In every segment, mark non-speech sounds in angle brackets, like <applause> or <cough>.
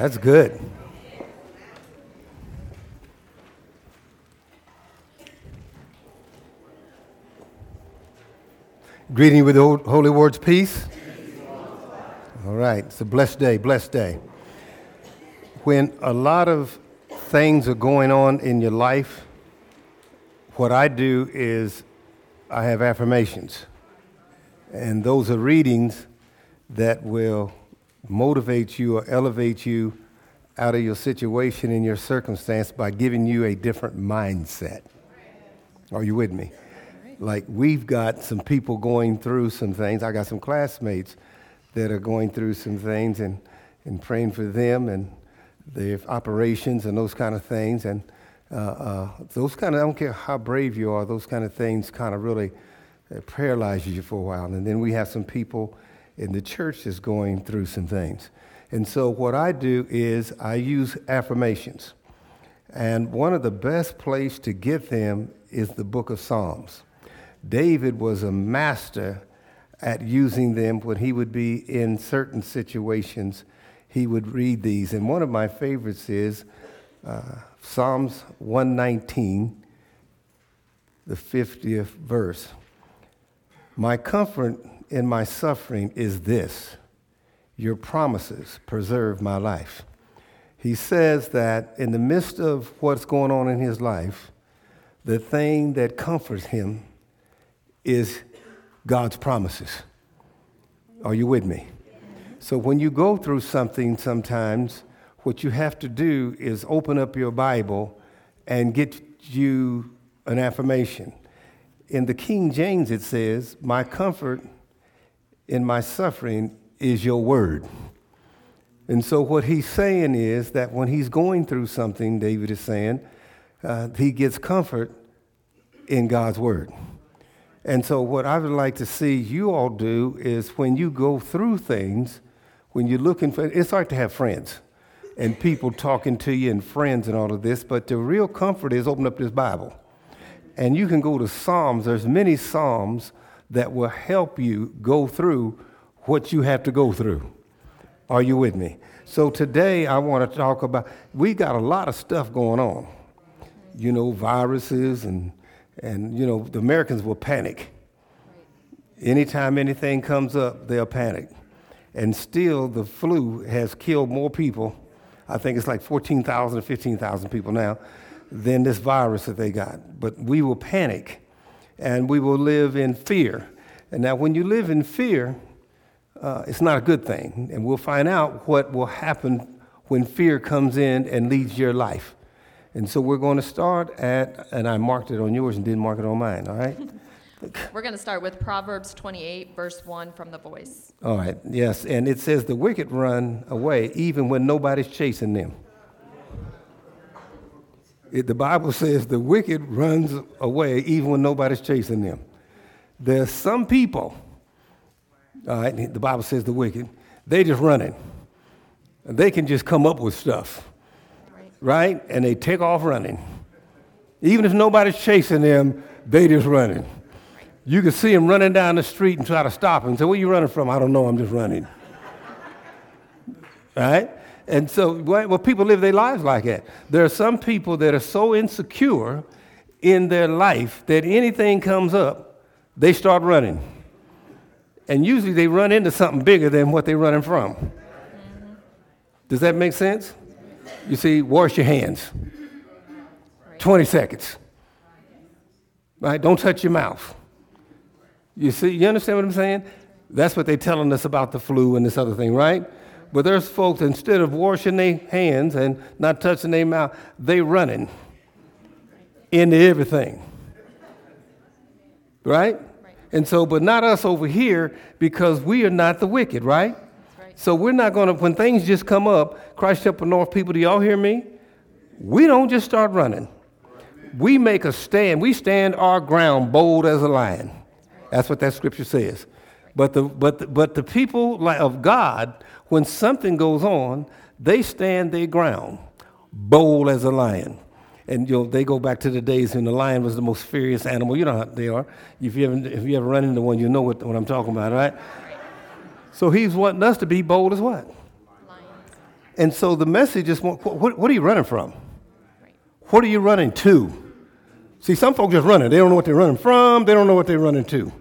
That's good. Greeting with the holy words, peace. All right, it's a blessed day, blessed day. When a lot of things are going on in your life, what I do is I have affirmations. And those are readings that will motivate you or elevate you out of your situation and your circumstance by giving you a different mindset. Are you with me? Like, we've got some people going through some things. I got some classmates that are going through some things and, and praying for them and their operations and those kind of things. And uh, uh, those kind of, I don't care how brave you are, those kind of things kind of really uh, paralyzes you for a while. And then we have some people in the church is going through some things. And so what I do is I use affirmations. And one of the best place to get them is the book of Psalms. David was a master at using them when he would be in certain situations. He would read these. And one of my favorites is uh, Psalms 119, the 50th verse. My comfort in my suffering is this your promises preserve my life. He says that in the midst of what's going on in his life, the thing that comforts him is God's promises. Are you with me? So when you go through something sometimes, what you have to do is open up your Bible and get you an affirmation. In the King James, it says, My comfort in my suffering is your word. And so, what he's saying is that when he's going through something, David is saying, uh, he gets comfort in God's word. And so, what I would like to see you all do is when you go through things, when you're looking for, it's like to have friends and people talking to you and friends and all of this, but the real comfort is open up this Bible. And you can go to Psalms, there's many Psalms that will help you go through what you have to go through. Are you with me? So today I want to talk about, we got a lot of stuff going on. You know, viruses and, and you know, the Americans will panic. Anytime anything comes up, they'll panic. And still, the flu has killed more people. I think it's like 14,000 or 15,000 people now than this virus that they got. But we will panic and we will live in fear. And now, when you live in fear, uh, it's not a good thing. And we'll find out what will happen when fear comes in and leads your life. And so we're going to start at, and I marked it on yours and didn't mark it on mine, all right? <laughs> We're going to start with Proverbs 28, verse 1 from the voice. All right, yes. And it says, The wicked run away even when nobody's chasing them. It, the Bible says the wicked runs away even when nobody's chasing them. There's some people, all right, the Bible says the wicked, they just running. And they can just come up with stuff, right. right? And they take off running. Even if nobody's chasing them, they just running. You can see them running down the street and try to stop them. Say, where you running from? I don't know, I'm just running. <laughs> right? And so, well, people live their lives like that. There are some people that are so insecure in their life that anything comes up, they start running. And usually they run into something bigger than what they're running from. Does that make sense? You see, wash your hands. 20 seconds. Right? Don't touch your mouth. You see, you understand what I'm saying? That's what they're telling us about the flu and this other thing, right? But there's folks, instead of washing their hands and not touching their mouth, they running into everything. Right? right? And so, but not us over here because we are not the wicked, right? right. So we're not going to, when things just come up, Christ Chapel North people, do y'all hear me? We don't just start running. We make a stand. We stand our ground bold as a lion. That's what that scripture says. But the, but the, but the people of God when something goes on, they stand their ground, bold as a lion. And you know, they go back to the days when the lion was the most furious animal. You know how they are. If you ever, if you ever run into one, you know what, what I'm talking about, right? So he's wanting us to be bold as what? Lions. And so the message is what, what, what are you running from? Right. What are you running to? See, some folks just running. They don't know what they're running from. They don't know what they're running to.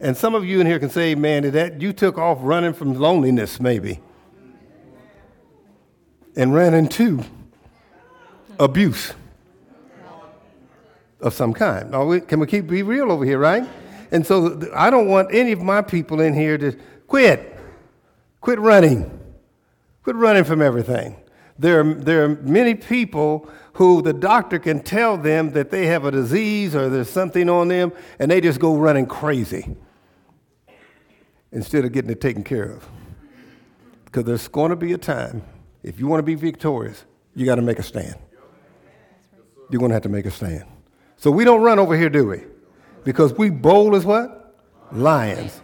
And some of you in here can say, man, that you took off running from loneliness, maybe, and ran into abuse of some kind. Can we keep be real over here, right? And so I don't want any of my people in here to quit. Quit running. Quit running from everything. There are, there are many people who the doctor can tell them that they have a disease or there's something on them, and they just go running crazy instead of getting it taken care of. Because there's going to be a time, if you want to be victorious, you got to make a stand. You're going to have to make a stand. So we don't run over here, do we? Because we bold as what? Lions.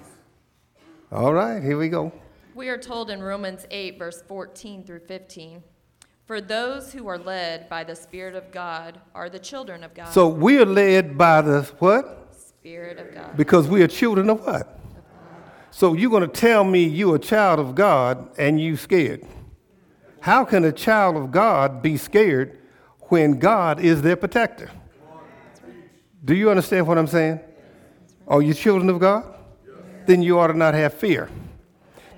All right, here we go. We are told in Romans 8, verse 14 through 15 For those who are led by the Spirit of God are the children of God. So we are led by the what? Spirit of God. Because we are children of what? So you're going to tell me you're a child of God and you scared. How can a child of God be scared when God is their protector? Do you understand what I'm saying? Are you children of God? Then you ought to not have fear.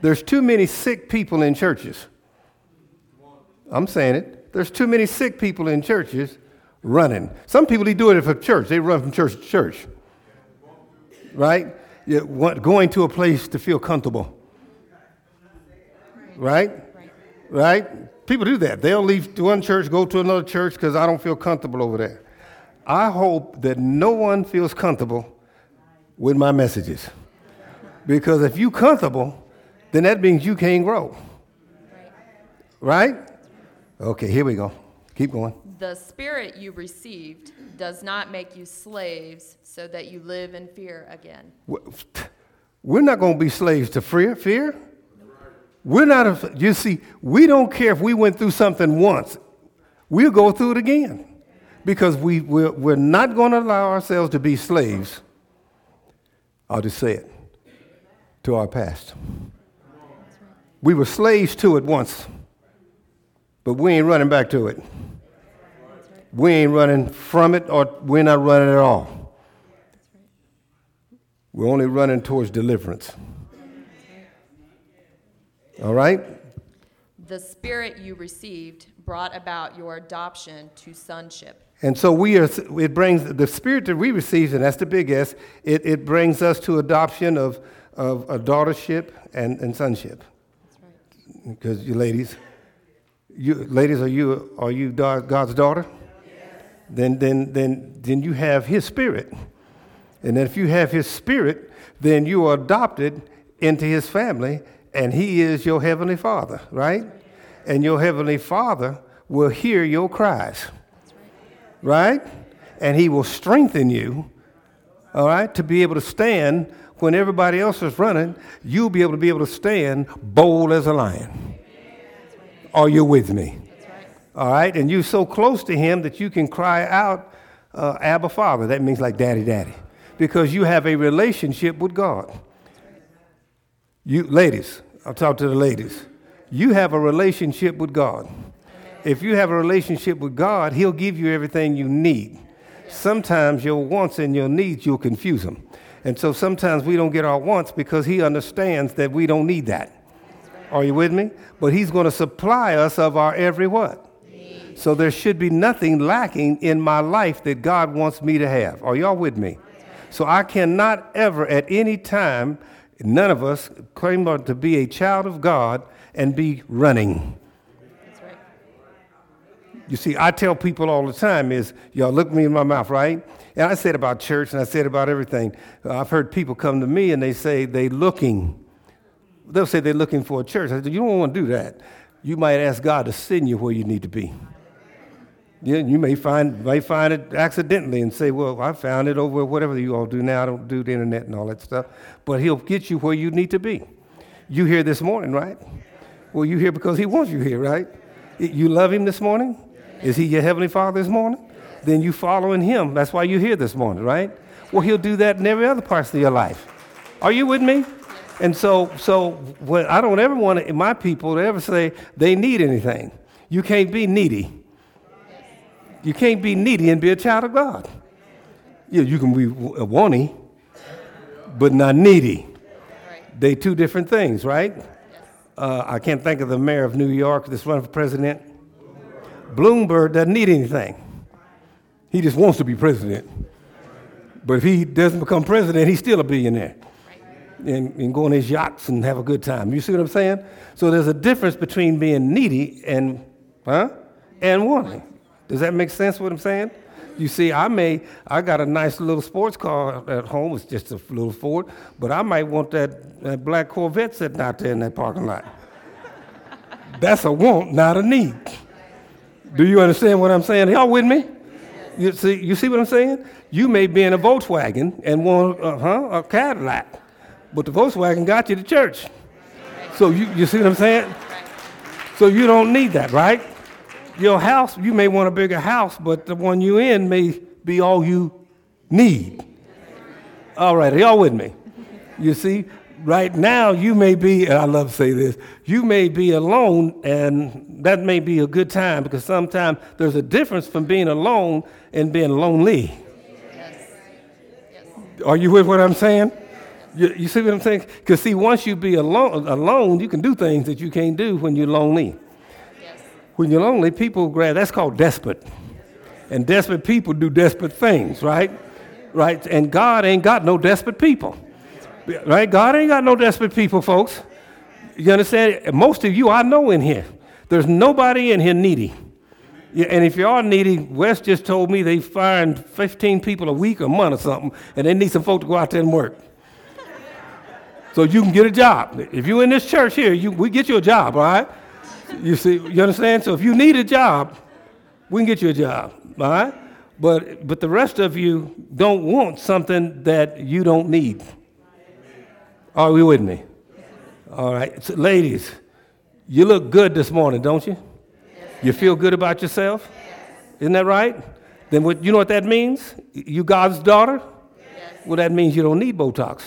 There's too many sick people in churches. I'm saying it. There's too many sick people in churches running. Some people they do it for church. They run from church to church. Right? Going to a place to feel comfortable. Right? Right? People do that. They'll leave one church, go to another church because I don't feel comfortable over there. I hope that no one feels comfortable with my messages. Because if you comfortable, then that means you can't grow. Right? Okay, here we go. Keep going. The Spirit you received does not make you slaves so that you live in fear again. We're not going to be slaves to fear. Fear. We're not. A, you see, we don't care if we went through something once. We'll go through it again because we, we're, we're not going to allow ourselves to be slaves. I'll just say it to our past. We were slaves to it once, but we ain't running back to it. We ain't running from it, or we're not running at all. We're only running towards deliverance. All right? The Spirit you received brought about your adoption to sonship. And so we are, it brings the spirit that we receive, and that's the big S, it, it brings us to adoption of, of a daughtership and, and sonship. Because you ladies, you ladies, are you are you God's daughter? Then then then then you have His Spirit, and if you have His Spirit, then you are adopted into His family, and He is your heavenly Father, right? And your heavenly Father will hear your cries, right? And He will strengthen you, all right, to be able to stand when everybody else is running, you'll be able to be able to stand bold as a lion. Are you with me? All right, and you're so close to him that you can cry out, uh, Abba Father. That means like daddy, daddy, because you have a relationship with God. You ladies, I'll talk to the ladies. You have a relationship with God. If you have a relationship with God, He'll give you everything you need. Sometimes your wants and your needs, you'll confuse them. And so sometimes we don't get our wants because he understands that we don't need that. Are you with me? But he's going to supply us of our every what? So there should be nothing lacking in my life that God wants me to have. Are y'all with me? So I cannot ever at any time, none of us claim to be a child of God and be running. You see, I tell people all the time is, y'all look me in my mouth, right? And I said about church and I said about everything. Uh, I've heard people come to me and they say they're looking. They'll say they're looking for a church. I said, you don't want to do that. You might ask God to send you where you need to be. Yeah, you may find, may find it accidentally and say, well, I found it over whatever you all do now. I don't do the internet and all that stuff. But he'll get you where you need to be. You here this morning, right? Well, you here because he wants you here, right? You love him this morning? Is he your heavenly father this morning? then you following him. That's why you're here this morning, right? Well, he'll do that in every other part of your life. Are you with me? And so, so what I don't ever want my people to ever say they need anything. You can't be needy. You can't be needy and be a child of God. You, you can be wanting, but not needy. They two different things, right? Uh, I can't think of the mayor of New York that's running for president. Bloomberg doesn't need anything. He just wants to be president. But if he doesn't become president, he's still a billionaire. And, and go on his yachts and have a good time. You see what I'm saying? So there's a difference between being needy and, huh? And wanting. Does that make sense what I'm saying? You see, I may, I got a nice little sports car at home. It's just a little Ford, but I might want that, that black Corvette sitting out there in that parking lot. That's a want, not a need. Do you understand what I'm saying? Y'all with me? You see, you see what I'm saying? You may be in a Volkswagen and want uh-huh, a Cadillac, but the Volkswagen got you to church. So you, you see what I'm saying? So you don't need that, right? Your house, you may want a bigger house, but the one you in may be all you need. All right, are y'all with me? You see, right now you may be, and I love to say this, you may be alone, and that may be a good time because sometimes there's a difference from being alone and being lonely. Yes. Yes. Are you with what I'm saying? You, you see what I'm saying? Because see, once you be alone, alone, you can do things that you can't do when you're lonely. When you're lonely, people grab, that's called desperate. And desperate people do desperate things, right? Right? And God ain't got no desperate people. Right? God ain't got no desperate people, folks. You understand? Most of you I know in here. There's nobody in here needy. Yeah, and if you are needy, Wes just told me they firing 15 people a week, a month, or something, and they need some folk to go out there and work. so you can get a job. If you're in this church here, you, we get you a job, all right? You see, you understand? So if you need a job, we can get you a job, all right? But, but the rest of you don't want something that you don't need. Are we with me? All right. So ladies, you look good this morning, don't you? You feel good about yourself? Isn't that right? Then what, you know what that means? You God's daughter? Well, that means you don't need Botox.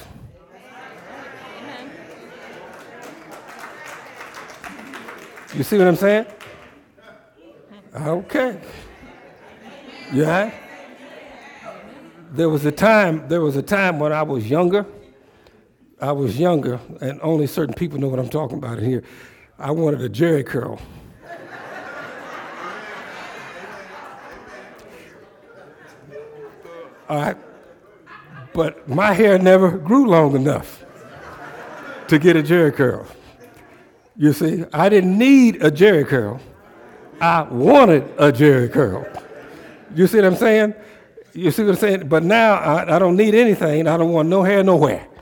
You see what I'm saying? Okay. Yeah. There was a time, there was a time when I was younger. I was younger, and only certain people know what I'm talking about here. I wanted a Jheri curl. All right. But my hair never grew long enough to get a Jheri curl. You see, I didn't need a Jheri curl. I wanted a Jheri curl. You see what I'm saying? You see what I'm saying? But now I, I don't need anything. I don't want no hair nowhere. <laughs>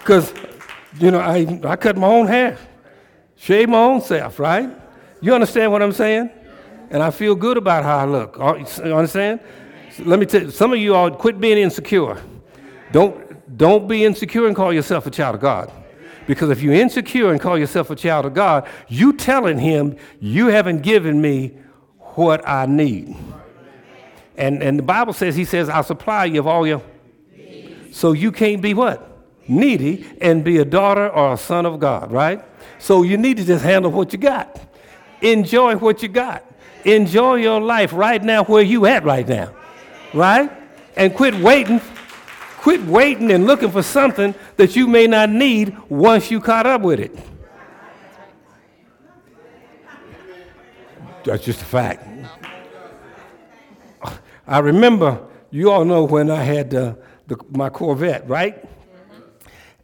Because, you know, I, I cut my own hair, shave my own self, right? You understand what I'm saying? And I feel good about how I look. You understand? Let me tell you, some of you all quit being insecure. Don't, don't be insecure and call yourself a child of God. Because if you're insecure and call yourself a child of God, you telling him, you haven't given me what I need. And, and the Bible says, he says, I'll supply you of all your. So you can't be what? Needy and be a daughter or a son of God, right? So you need to just handle what you got. Enjoy what you got. Enjoy your life right now where you at right now, right? And quit waiting Quit waiting and looking for something that you may not need once you caught up with it. That's just a fact. I remember, you all know when I had uh, the, my Corvette, right?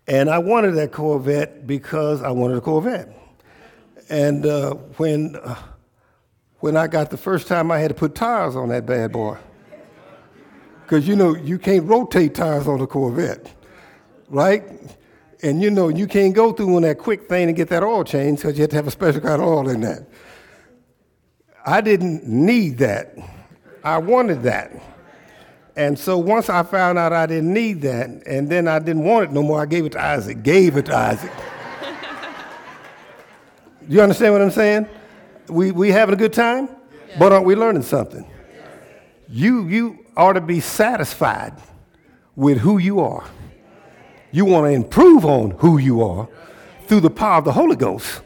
And I wanted that Corvette because I wanted a Corvette. And uh, when, uh, when I got the first time, I had to put tires on that bad boy. Because you know, you can't rotate tires on a Corvette, right? And you know, you can't go through on that quick thing and get that oil change because you have to have a special kind of oil in that. I didn't need that. I wanted that. And so once I found out I didn't need that, and then I didn't want it no more, I gave it to Isaac. Gave it to Isaac. <laughs> you understand what I'm saying? We, we having a good time? Yeah. But aren't we learning something? You, you ought to be satisfied with who you are. You want to improve on who you are through the power of the Holy Ghost.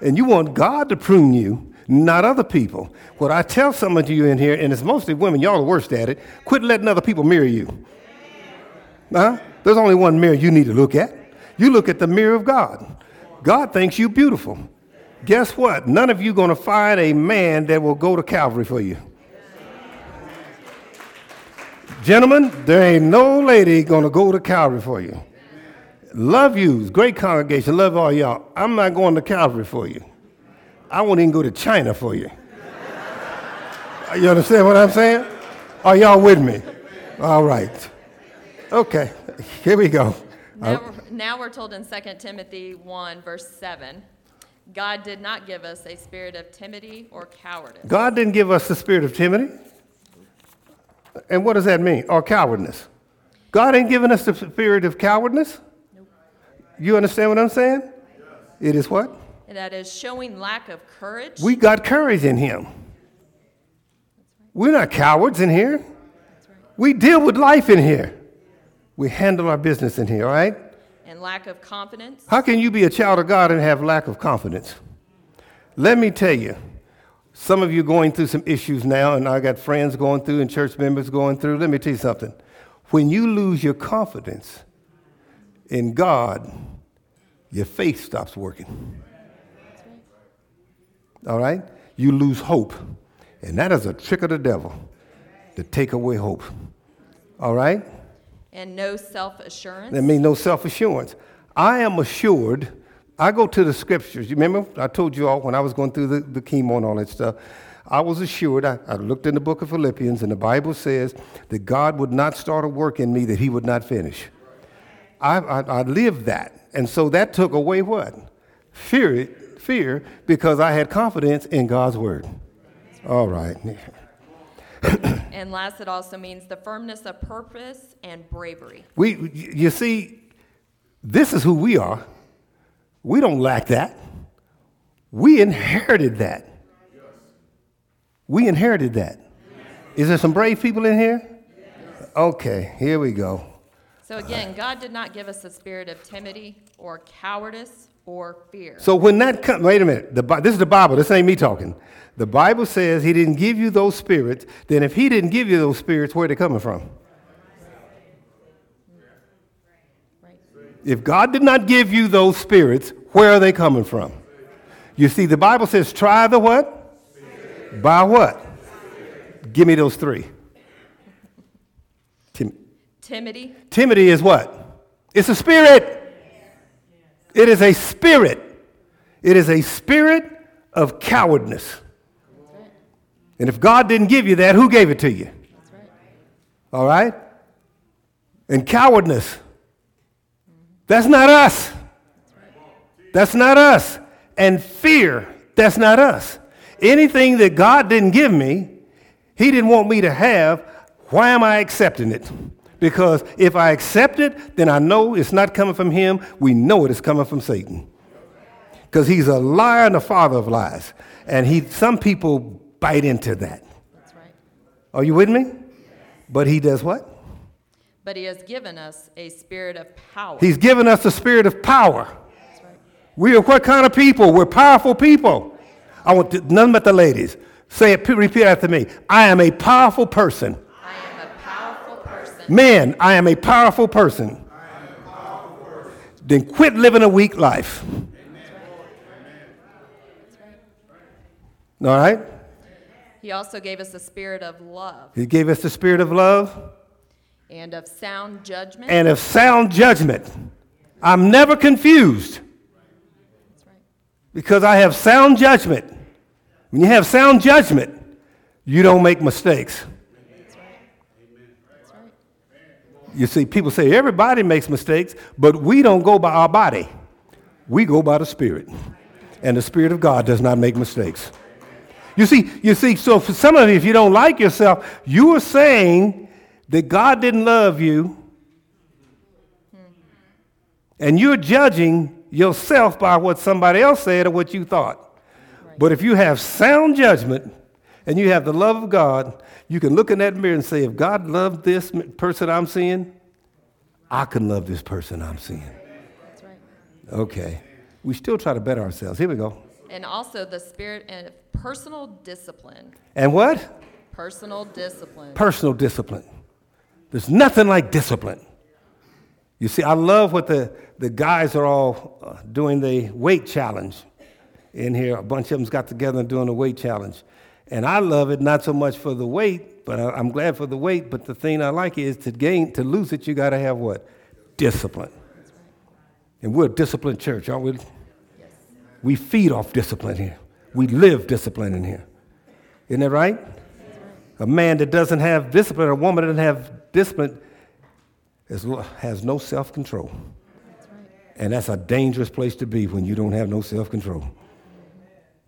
And you want God to prune you, not other people. What I tell some of you in here, and it's mostly women, y'all are the worst at it, quit letting other people mirror you. Huh? There's only one mirror you need to look at. You look at the mirror of God. God thinks you beautiful. Guess what? None of you going to find a man that will go to Calvary for you. Gentlemen, there ain't no lady going to go to Calvary for you. Love you. Great congregation. Love all y'all. I'm not going to Calvary for you. I won't even go to China for you. <laughs> you understand what I'm saying? Are y'all with me? All right. Okay, here we go. Now, uh, we're, now we're told in 2 Timothy 1, verse 7 God did not give us a spirit of timidity or cowardice. God didn't give us the spirit of timidity. And what does that mean? Or cowardness. God ain't given us the spirit of cowardness. Nope. You understand what I'm saying? Yes. It is what? That is showing lack of courage. We got courage in Him. Right. We're not cowards in here. Right. We deal with life in here. We handle our business in here, all right? And lack of confidence. How can you be a child of God and have lack of confidence? Let me tell you, some of you going through some issues now, and I got friends going through and church members going through. Let me tell you something. When you lose your confidence in God, your faith stops working. All right? You lose hope. And that is a trick of the devil to take away hope. All right? And no self assurance. That means no self assurance. I am assured I go to the scriptures. You remember? I told you all when I was going through the, the chemo and all that stuff. I was assured, I, I, looked in the book of Philippians, and the Bible says that God would not start a work in me that he would not finish. I, I, I lived that. And so that took away what? Fear, fear, because I had confidence in God's word. All right. <coughs> and last, it also means the firmness of purpose and bravery. We, you see, this is who we are. We don't lack that. We inherited that. We inherited that. Is there some brave people in here? Okay, here we go. So again, God did not give us a spirit of timidity or cowardice or fear. So when that comes, wait a minute. The, this is the Bible. This ain't me talking. The Bible says He didn't give you those spirits. Then if He didn't give you those spirits, where are they coming from? If God did not give you those spirits, where are they coming from? You see, the Bible says, try the what? Spirit. By what? Spirit. Give me those three. Tim- Timidity. Timidity is what? It's a spirit. It is a spirit. It is a spirit of cowardness. And if God didn't give you that, who gave it to you? Right. All right? And cowardness that's not us. That's not us. And fear, that's not us. Anything that God didn't give me, He didn't want me to have, why am I accepting it? Because if I accept it, then I know it's not coming from Him. We know it is coming from Satan. Because he's a liar and a father of lies. And he, some people bite into that. That's right. Are you with me? But he does what? But he has given us a spirit of power. He's given us a spirit of power. Right. We are what kind of people? We're powerful people. I want to, none but the ladies. Say it, repeat after me. I am a powerful person. I am a powerful person. Men, I am a powerful person. I am a powerful person. Then quit living a weak life. All right? He also gave us a spirit of love. He gave us the spirit of love. And of sound judgment. And of sound judgment. I'm never confused. Because I have sound judgment. When you have sound judgment, you don't make mistakes. You see, people say everybody makes mistakes, but we don't go by our body. We go by the Spirit. And the Spirit of God does not make mistakes. You see, you see, so for some of you, if you don't like yourself, you are saying that God didn't love you, and you're judging yourself by what somebody else said or what you thought. Right. But if you have sound judgment and you have the love of God, you can look in that mirror and say, if God loved this person I'm seeing, I can love this person I'm seeing. That's right. Okay. We still try to better ourselves. Here we go. And also the spirit of personal discipline. And what? Personal discipline. Personal discipline. There's nothing like discipline. You see, I love what the, the guys are all uh, doing the weight challenge in here. A bunch of them's got together and doing the weight challenge. And I love it not so much for the weight, but I'm glad for the weight. But the thing I like is to gain, to lose it, you got to have what? Discipline. And we're a disciplined church, aren't we? We feed off discipline here. We live discipline in here. Isn't that right? A man that doesn't have discipline, a woman that doesn't have discipline, is, has no self control. And that's a dangerous place to be when you don't have no self control.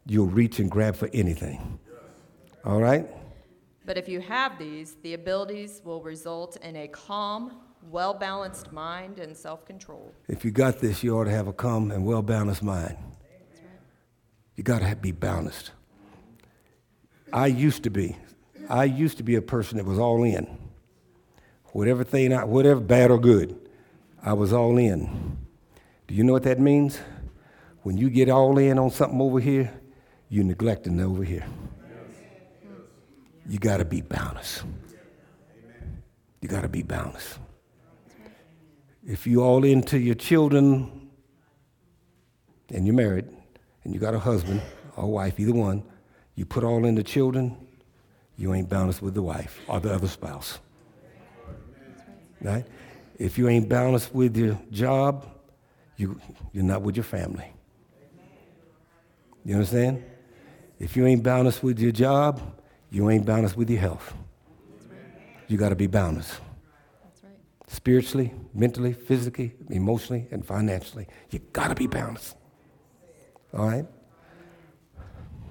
You'll reach and grab for anything. All right? But if you have these, the abilities will result in a calm, well balanced mind and self control. If you got this, you ought to have a calm and well balanced mind. You got to be balanced. I used to be. I used to be a person that was all in. Whatever thing, I, whatever bad or good, I was all in. Do you know what that means? When you get all in on something over here, you're neglecting over here. You got to be balanced. You got to be balanced. If you all into your children and you're married and you got a husband or wife, either one, you put all in the children, you ain't balanced with the wife or the other spouse. Right? If you ain't balanced with your job, you, you're not with your family. You understand? If you ain't balanced with your job, you ain't balanced with your health. You got to be balanced. Spiritually, mentally, physically, emotionally, and financially. You got to be balanced. All right?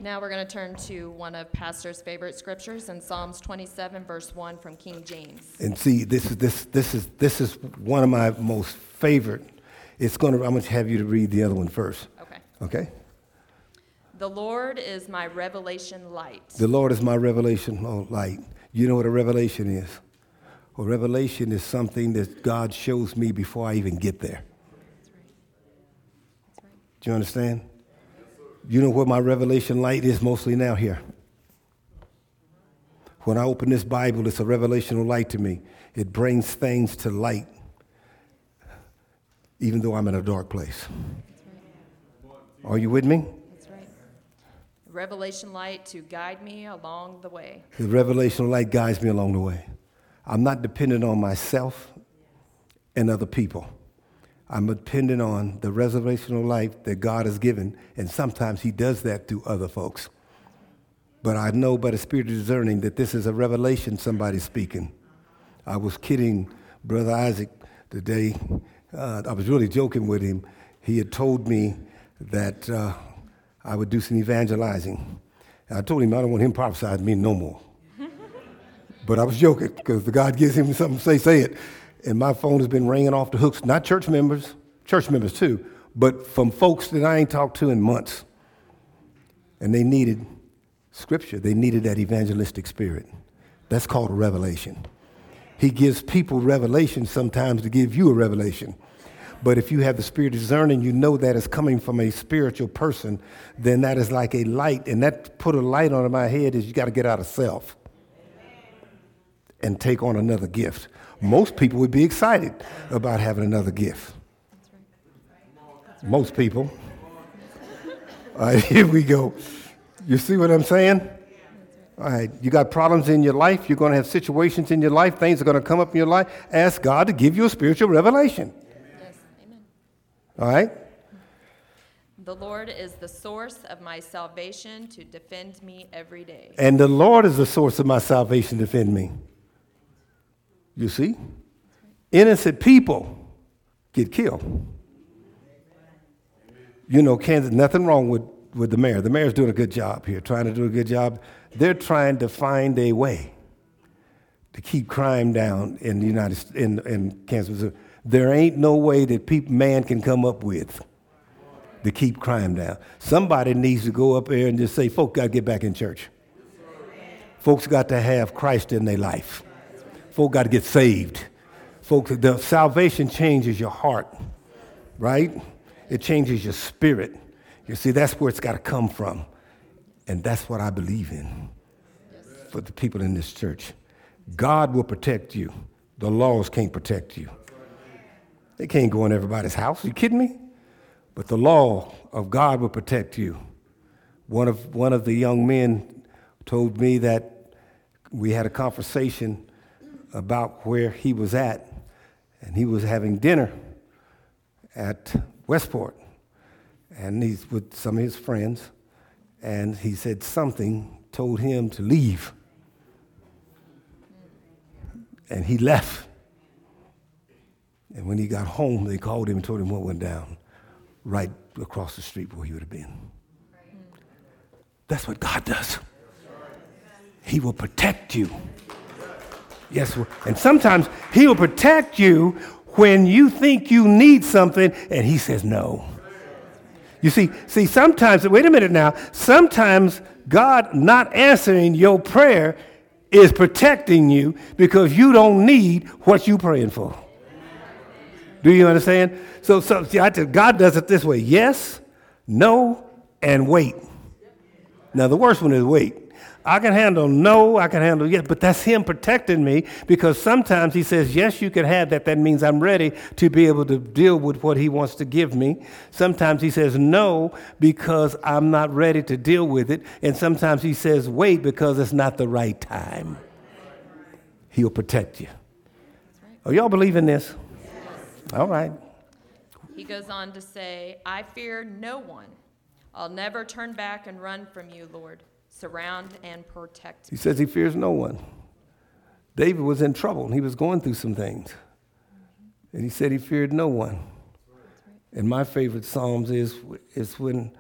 Now we're going to turn to one of Pastor's favorite scriptures in Psalms 27, verse 1 from King James. And see, this is, this, this is, this is one of my most favorite. It's going to, I'm going to have you to read the other one first. Okay. Okay? The Lord is my revelation light. The Lord is my revelation oh, light. You know what a revelation is? A revelation is something that God shows me before I even get there. That's right. That's right. Do you understand? You know where my revelation light is mostly now here? When I open this Bible, it's a revelational light to me. It brings things to light, even though I'm in a dark place. Are you with me? That's right. Revelation light to guide me along the way. The revelational light guides me along the way. I'm not dependent on myself and other people. I'm dependent on the reservational life that God has given, and sometimes He does that to other folks. But I know by the Spirit of discerning that this is a revelation somebody's speaking. I was kidding Brother Isaac today. Uh, I was really joking with him. He had told me that uh, I would do some evangelizing. And I told him I don't want him prophesying to me no more. <laughs> but I was joking because the God gives him something to say, say it and my phone has been ringing off the hooks, not church members, church members too, but from folks that I ain't talked to in months. And they needed scripture, they needed that evangelistic spirit. That's called a revelation. He gives people revelation sometimes to give you a revelation. But if you have the spirit of discerning, you know that is coming from a spiritual person, then that is like a light. And that put a light on my head is you got to get out of self and take on another gift most people would be excited about having another gift. Most people. All right, <laughs> here we go. You see what I'm saying? All right, you got problems in your life. You're going to have situations in your life. Things are going to come up in your life. Ask God to give you a spiritual revelation. Yes, amen. All right? The Lord is the source of my salvation to defend me every day. And the Lord is the source of my salvation to defend me. You see? Innocent people get killed. You know, Kansas, nothing wrong with, with the mayor. The mayor's doing a good job here, trying to do a good job. They're trying to find a way to keep crime down in the United in, in Kansas, There ain't no way that people, man can come up with to keep crime down. Somebody needs to go up there and just say, folks got to get back in church. Folks got to have Christ in their life folk got to get saved. Folks, the salvation changes your heart, right? It changes your spirit. You see, that's where it's got to come from. And that's what I believe in for the people in this church. God will protect you. The laws can't protect you. They can't go in everybody's house. Are you kidding me? But the law of God will protect you. One of, one of the young men told me that we had a conversation about where he was at, and he was having dinner at Westport, and he's with some of his friends, and he said something told him to leave. And he left. And when he got home, they called him and told him what went down right across the street where he would have been. That's what God does. He will protect you. Yes, and sometimes He will protect you when you think you need something and He says no. You see, see, sometimes, wait a minute now, sometimes God not answering your prayer is protecting you because you don't need what you're praying for. Do you understand? So, so see, I tell, God does it this way yes, no, and wait. Now, the worst one is wait. I can handle no, I can handle yes, but that's Him protecting me because sometimes He says, Yes, you can have that. That means I'm ready to be able to deal with what He wants to give me. Sometimes He says no because I'm not ready to deal with it. And sometimes He says wait because it's not the right time. He'll protect you. Oh, y'all believe in this? Yes. All right. He goes on to say, I fear no one. I'll never turn back and run from you, Lord surround and protect. He says he fears no one. David was in trouble and he was going through some things. And he said he feared no one. And my favorite Psalms is, is when,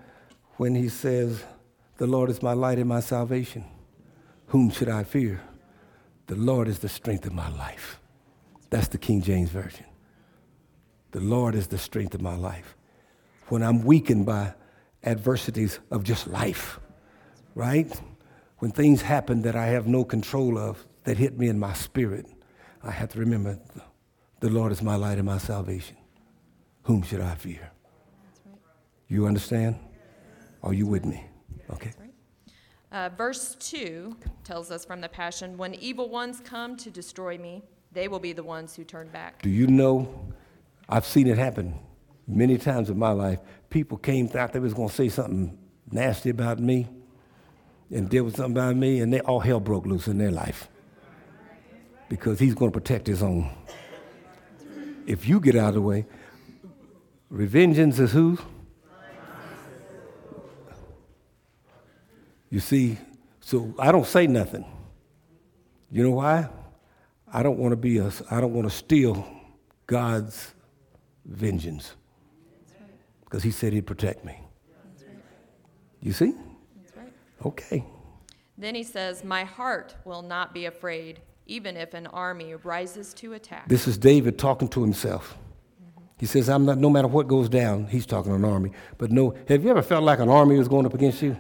when he says, The Lord is my light and my salvation. Whom should I fear? The Lord is the strength of my life. That's the King James Version. The Lord is the strength of my life. When I'm weakened by adversities of just life, right? When things happen that I have no control of, that hit me in my spirit, I have to remember the Lord is my light and my salvation. Whom should I fear? Right. You understand? Are you with me? Okay. Uh, verse 2 tells us from the Passion when evil ones come to destroy me, they will be the ones who turn back. Do you know? I've seen it happen many times in my life. People came, thought they was going to say something nasty about me and with something about me, and they, all hell broke loose in their life because he's going to protect his own. If you get out of the way, revengeance is who? You see, so I don't say nothing. You know why? I don't want to be a, I don't want to steal God's vengeance. Because he said he'd protect me. You see? Okay. Then he says, My heart will not be afraid, even if an army rises to attack. This is David talking to himself. Mm-hmm. He says, I'm not, no matter what goes down, he's talking to an army. But no, have you ever felt like an army was going up against you?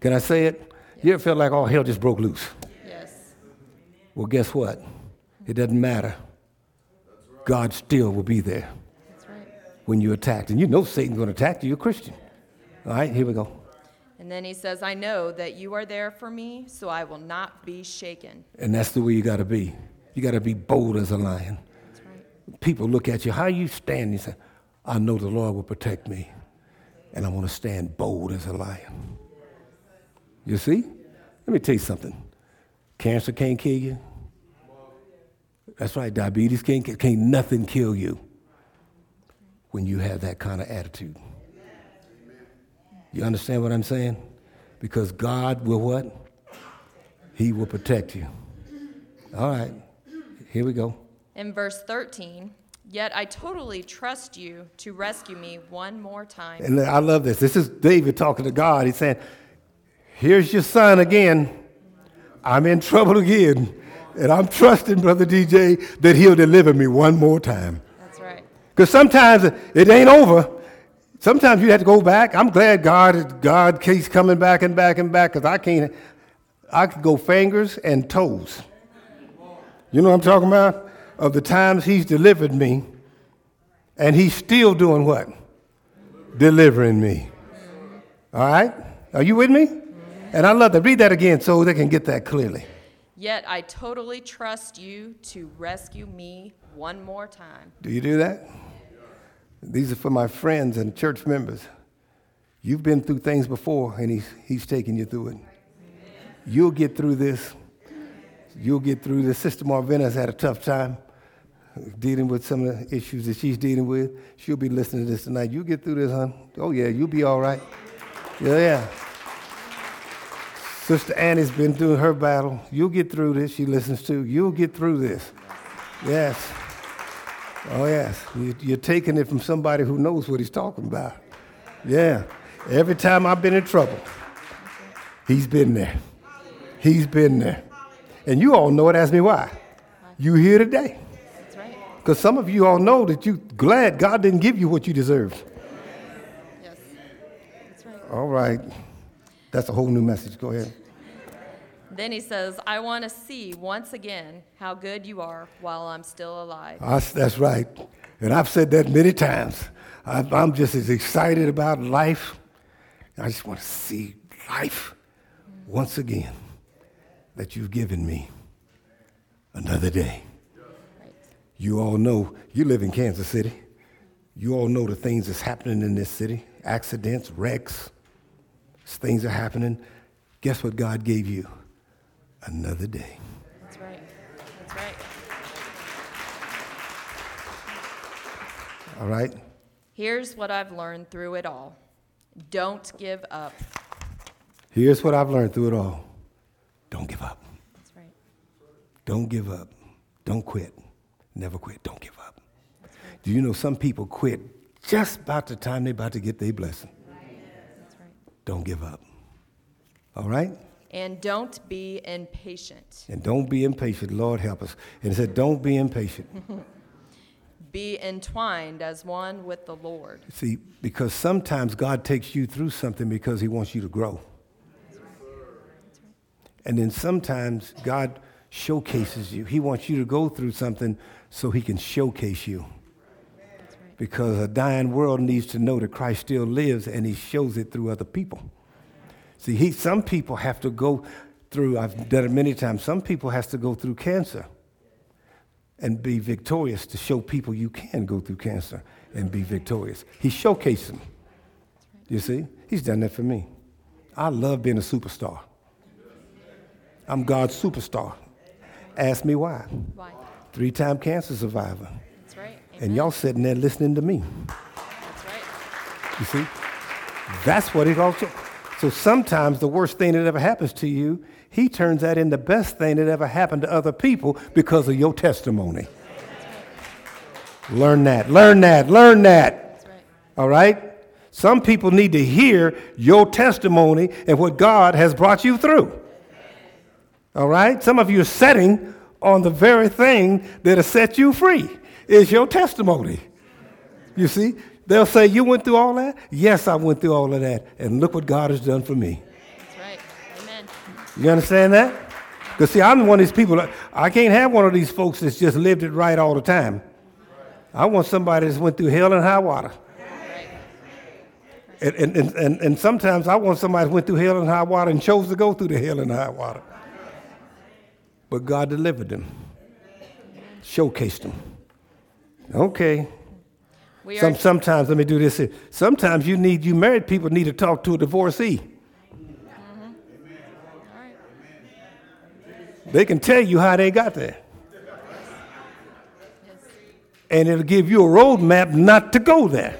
Can I say it? Yes. You ever felt like all hell just broke loose? Yes. Well, guess what? It doesn't matter. God still will be there right. when you're attacked. And you know Satan's going to attack you. You're a Christian. All right, here we go. And then he says, I know that you are there for me, so I will not be shaken. And that's the way you got to be. You got to be bold as a lion. Right. People look at you, how you stand? You say, I know the Lord will protect me, and I want to stand bold as a lion. You see? Let me tell you something. Cancer can't kill you. That's right, diabetes can't, can't nothing kill you when you have that kind of attitude. You understand what I'm saying? Because God will what? He will protect you. All right, here we go. In verse 13, yet I totally trust you to rescue me one more time. And I love this. This is David talking to God. He's saying, Here's your son again. I'm in trouble again. And I'm trusting, Brother DJ, that he'll deliver me one more time. That's right. Because sometimes it ain't over Sometimes you have to go back. I'm glad God, God keeps coming back and back and back because I can't, I could go fingers and toes. You know what I'm talking about? of the times He's delivered me, and He's still doing what? Delivering me. All right? Are you with me? And I love to read that again so they can get that clearly. Yet I totally trust you to rescue me one more time. Do you do that? These are for my friends and church members. You've been through things before, and He's, he's taking you through it. You'll get through this. You'll get through this. Sister Marvina's had a tough time dealing with some of the issues that she's dealing with. She'll be listening to this tonight. You'll get through this, hon. Oh, yeah, you'll be all right. Yeah, yeah. Sister Annie's been through her battle. You'll get through this. She listens to. You'll get through this. Yes. Oh, yes. You're taking it from somebody who knows what he's talking about. Yeah. Every time I've been in trouble, he's been there. He's been there. And you all know it. Ask me why. You here today. That's right. Because some of you all know that you glad God didn't give you what you deserved. Yes. That's right. All right. That's a whole new message. Go ahead. Then he says, I want to see once again how good you are while I'm still alive. I, that's right. And I've said that many times. I, I'm just as excited about life. I just want to see life once again that you've given me another day. Right. You all know, you live in Kansas City. You all know the things that's happening in this city accidents, wrecks, things are happening. Guess what God gave you? Another day. That's right. That's right. All right? Here's what I've learned through it all don't give up. Here's what I've learned through it all don't give up. That's right. Don't give up. Don't quit. Never quit. Don't give up. Do you know some people quit just about the time they're about to get their blessing? That's right. Don't give up. All right? And don't be impatient. And don't be impatient. Lord help us. And it said, don't be impatient. <laughs> Be entwined as one with the Lord. See, because sometimes God takes you through something because he wants you to grow. And then sometimes God showcases you. He wants you to go through something so he can showcase you. Because a dying world needs to know that Christ still lives and he shows it through other people. See, he, some people have to go through, I've done it many times, some people have to go through cancer and be victorious to show people you can go through cancer and be victorious. He showcased them. You see? He's done that for me. I love being a superstar. I'm God's superstar. Ask me why. Why? Three time cancer survivor. That's right. And y'all sitting there listening to me. That's right. You see? That's what it also. So sometimes the worst thing that ever happens to you, he turns that in the best thing that ever happened to other people because of your testimony. Learn that, learn that, learn that. Right. All right? Some people need to hear your testimony and what God has brought you through. All right? Some of you are setting on the very thing that has set you free is your testimony. You see? They'll say, You went through all that? Yes, I went through all of that. And look what God has done for me. That's right. Amen. You understand that? Because, see, I'm one of these people, I can't have one of these folks that's just lived it right all the time. I want somebody that's went through hell and high water. And, and, and, and, and sometimes I want somebody that went through hell and high water and chose to go through the hell and high water. But God delivered them, showcased them. Okay. We are sometimes, let me do this here. Sometimes you need, you married people need to talk to a divorcee. right. They can tell you how they got there. Yes. And it'll give you a roadmap not to go there.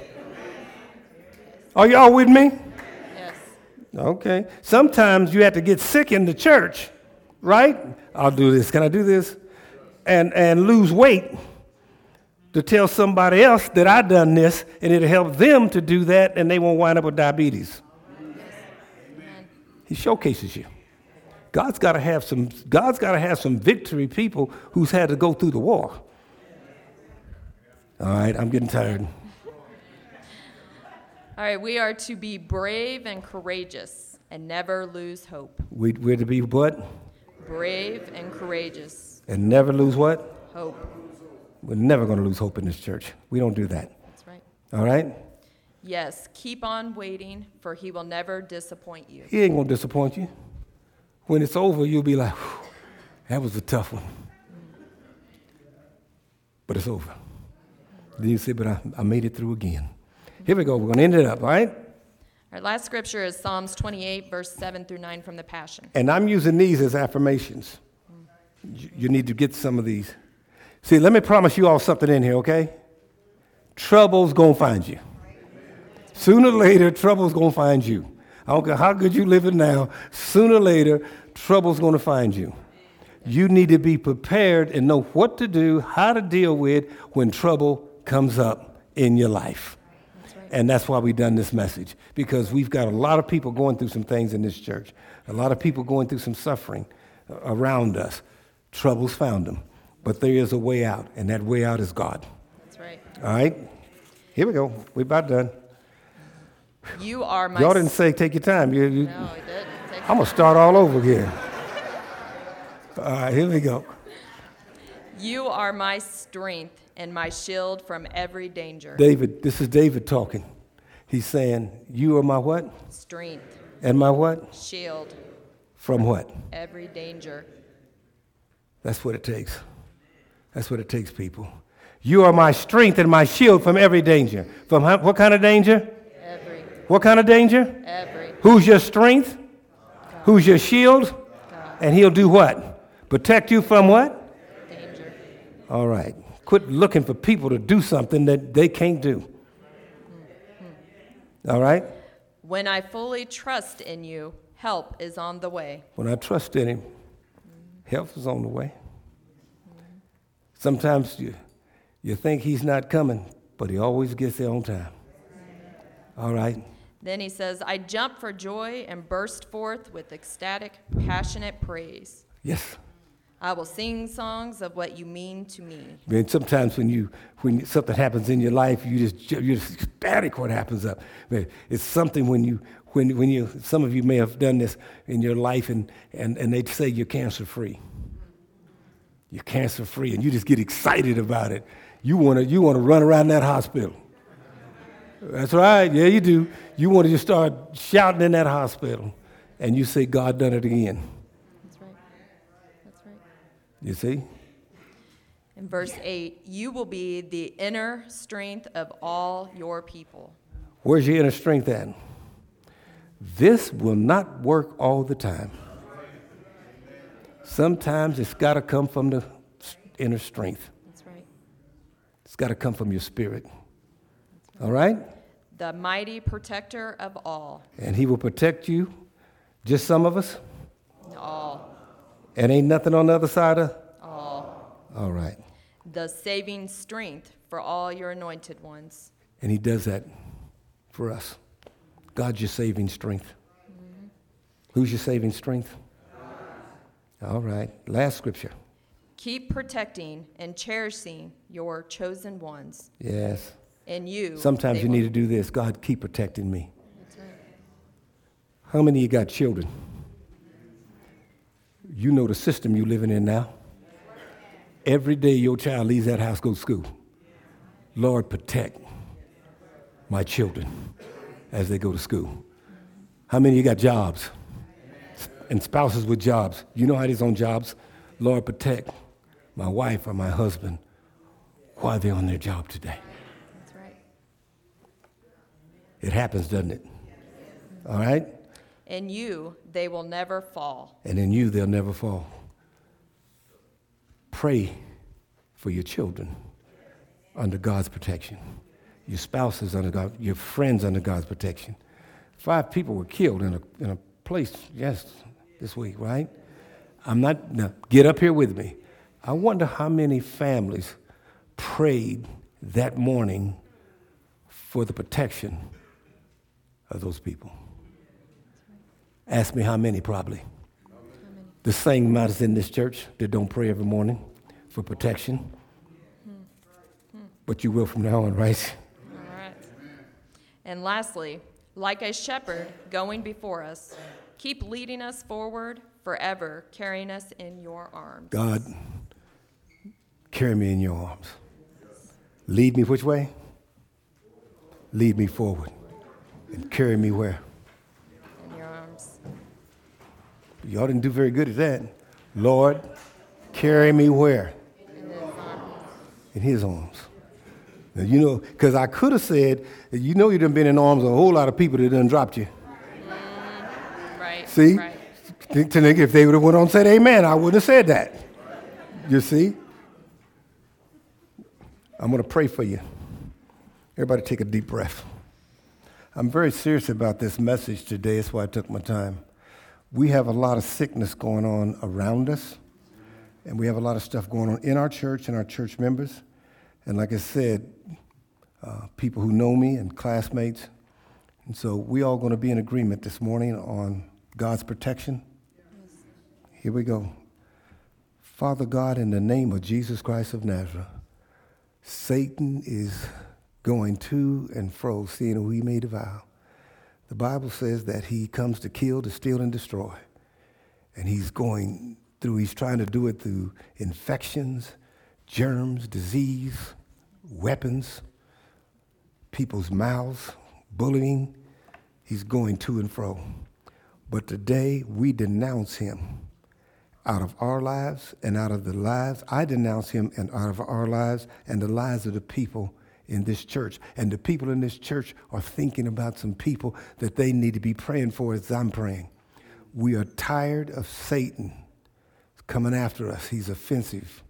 Are y'all with me? Yes. Okay. Sometimes you have to get sick in the church, right? I'll do this. Can I do this? And, and lose weight to tell somebody else that I done this, and it'll help them to do that, and they won't wind up with diabetes. Amen. He showcases you. God's got to have some. God's got to have some victory people who's had to go through the war. All right, I'm getting tired. All right. We are to be brave and courageous and never lose hope. We, we're to be what? Brave and courageous. And never lose what? Hope. We're never going to lose hope in this church. We don't do that. That's right. All right? Yes, keep on waiting, for he will never disappoint you. He ain't going to disappoint you. When it's over, you'll be like, that was a tough one. But it's over. Then you say, but I, I made it through again. Here we go. We're going to end it up, all right? Our last scripture is Psalms 28, verse 7 through 9 from the Passion. And I'm using these as affirmations. You, you need to get some of these. See, let me promise you all something in here, okay? Trouble's to find you. Sooner or later, trouble's to find you. I don't care how good you living now, sooner or later, trouble's to find you. You need to be prepared and know what to do, how to deal with when trouble comes up in your life. And that's why we've done this message, because we've got a lot of people going through some things in this church, a lot of people going through some suffering around us. Trouble's found them. But there is a way out, and that way out is God. That's right. All right? Here we go. We're about done. You are my. Y'all didn't say take your time. You, you, No, he didn't. Take- I'm going to start all over again. All right, here we go. You are my strength and my shield from every danger. David, this is David talking. He's saying, You are my what? Strength, And my what? shield, From what? every danger. That's what it takes. That's what it takes, people. You are my strength and my shield from every danger. From how, what kind of danger? Every, What kind of danger? every. Who's your strength? God. Who's your shield? God. And he'll do what? Protect you from what? danger. All right. Quit looking for people to do something that they can't do. Hmm, hmm. All right? When I fully trust in you, help is on the way. When I trust in him, help is on the way. Sometimes you, you think he's not coming, but he always gets there on time. All right? Then he says, I jump for joy and burst forth with ecstatic, passionate praise. Yes. I will sing songs of what you mean to me. Man, sometimes when you when something happens in your life, you just you're just ecstatic what happens up. Man, it's something when you when when you some of you may have done this in your life and and, and they say you're cancer free. You're cancer free and you just get excited about it. You wanna you wanna run around that hospital. That's right, yeah you do. You want to just start shouting in that hospital and you say God done it again. That's right. That's right. You see? In verse 8, you will be the inner strength of all your people. Where's your inner strength at? This will not work all the time. Sometimes it's got to come from the inner strength. That's right. It's got to come from your spirit. All right? The mighty protector of all. And he will protect you. Just some of us. All. And ain't nothing on the other side of. All. All right. The saving strength for all your anointed ones. And he does that for us. God's your saving strength. Mm-hmm. Who's your saving strength? All right. Last scripture. Keep protecting and cherishing your chosen ones. Yes. And you. Sometimes you need to do this. God, keep protecting me. How many of you got children? You know the system you're living in now. Every day your child leaves that house, goes to school. Lord, protect my children as they go to school. How many of you got jobs? And spouses with jobs. You know how it is on jobs? Lord, protect my wife or my husband while they're on their job today. That's right. It happens, doesn't it? All right? In you, they will never fall. and in you they'll never fall. Pray for your children under God's protection, your spouses under God, your friends under God's protection. Five people were killed in a, in a place, yes, this week, right? I'm not, now, get up here with me. I wonder how many families prayed that morning for the protection of those people. Ask me how many, probably. The same amount is in this church that don't pray every morning for protection. But you will from now on, right? All right. And lastly, like a shepherd going before us, keep leading us forward forever, carrying us in your arms. God, carry me in your arms. Lead me which way? Lead me forward. And carry me where? In your arms. Y'all didn't do very good at that. Lord, carry me where? In his arms. In his arms. Now, you know, because I could have said, you know, you done been in arms of a whole lot of people that done dropped you. See? Right. If they would have went on and said amen, I wouldn't have said that. You see? I'm going to pray for you. Everybody take a deep breath. I'm very serious about this message today. That's why I took my time. We have a lot of sickness going on around us, and we have a lot of stuff going on in our church and our church members. And like I said, uh, people who know me and classmates. And so we all going to be in agreement this morning on God's protection. Here we go. Father God, in the name of Jesus Christ of Nazareth, Satan is going to and fro, seeing who he may devour. The Bible says that he comes to kill, to steal, and destroy. And he's going through, he's trying to do it through infections, germs, disease, weapons, people's mouths, bullying. He's going to and fro. But today we denounce him out of our lives and out of the lives. I denounce him and out of our lives and the lives of the people in this church. And the people in this church are thinking about some people that they need to be praying for as I'm praying. We are tired of Satan coming after us. He's offensive.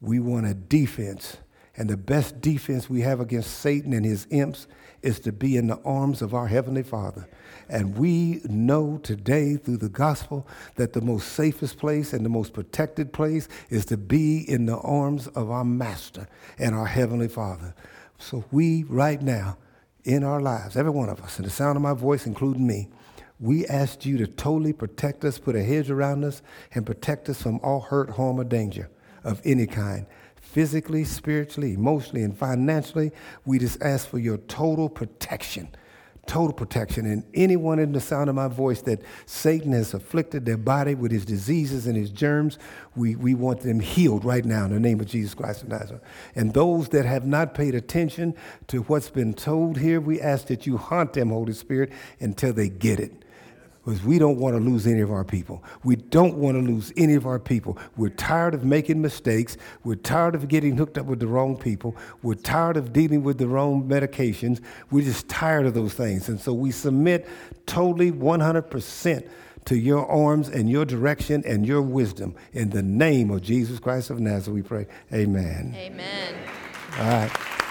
We want a defense. And the best defense we have against Satan and his imps is to be in the arms of our Heavenly Father. And we know today through the gospel that the most safest place and the most protected place is to be in the arms of our Master and our Heavenly Father. So we, right now, in our lives, every one of us, in the sound of my voice, including me, we ask you to totally protect us, put a hedge around us, and protect us from all hurt, harm, or danger of any kind physically, spiritually, emotionally, and financially. We just ask for your total protection. Total protection. And anyone in the sound of my voice that Satan has afflicted their body with his diseases and his germs, we, we want them healed right now in the name of Jesus Christ of Nazareth. And those that have not paid attention to what's been told here, we ask that you haunt them, Holy Spirit, until they get it because we don't want to lose any of our people. We don't want to lose any of our people. We're tired of making mistakes. We're tired of getting hooked up with the wrong people. We're tired of dealing with the wrong medications. We're just tired of those things. And so we submit totally 100% to your arms and your direction and your wisdom. In the name of Jesus Christ of Nazareth, we pray. Amen. Amen. All right.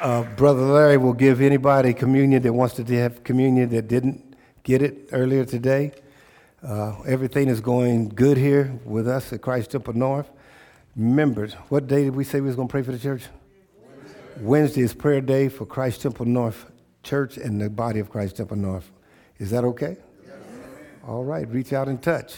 Uh, Brother Larry will give anybody communion that wants to have communion that didn't get it earlier today. Uh, everything is going good here with us at Christ Temple North. Remember, what day did we say we was going to pray for the church? Wednesday. Wednesday is prayer day for Christ Temple North Church and the body of Christ Temple North. Is that okay? Yes. All right, reach out and touch.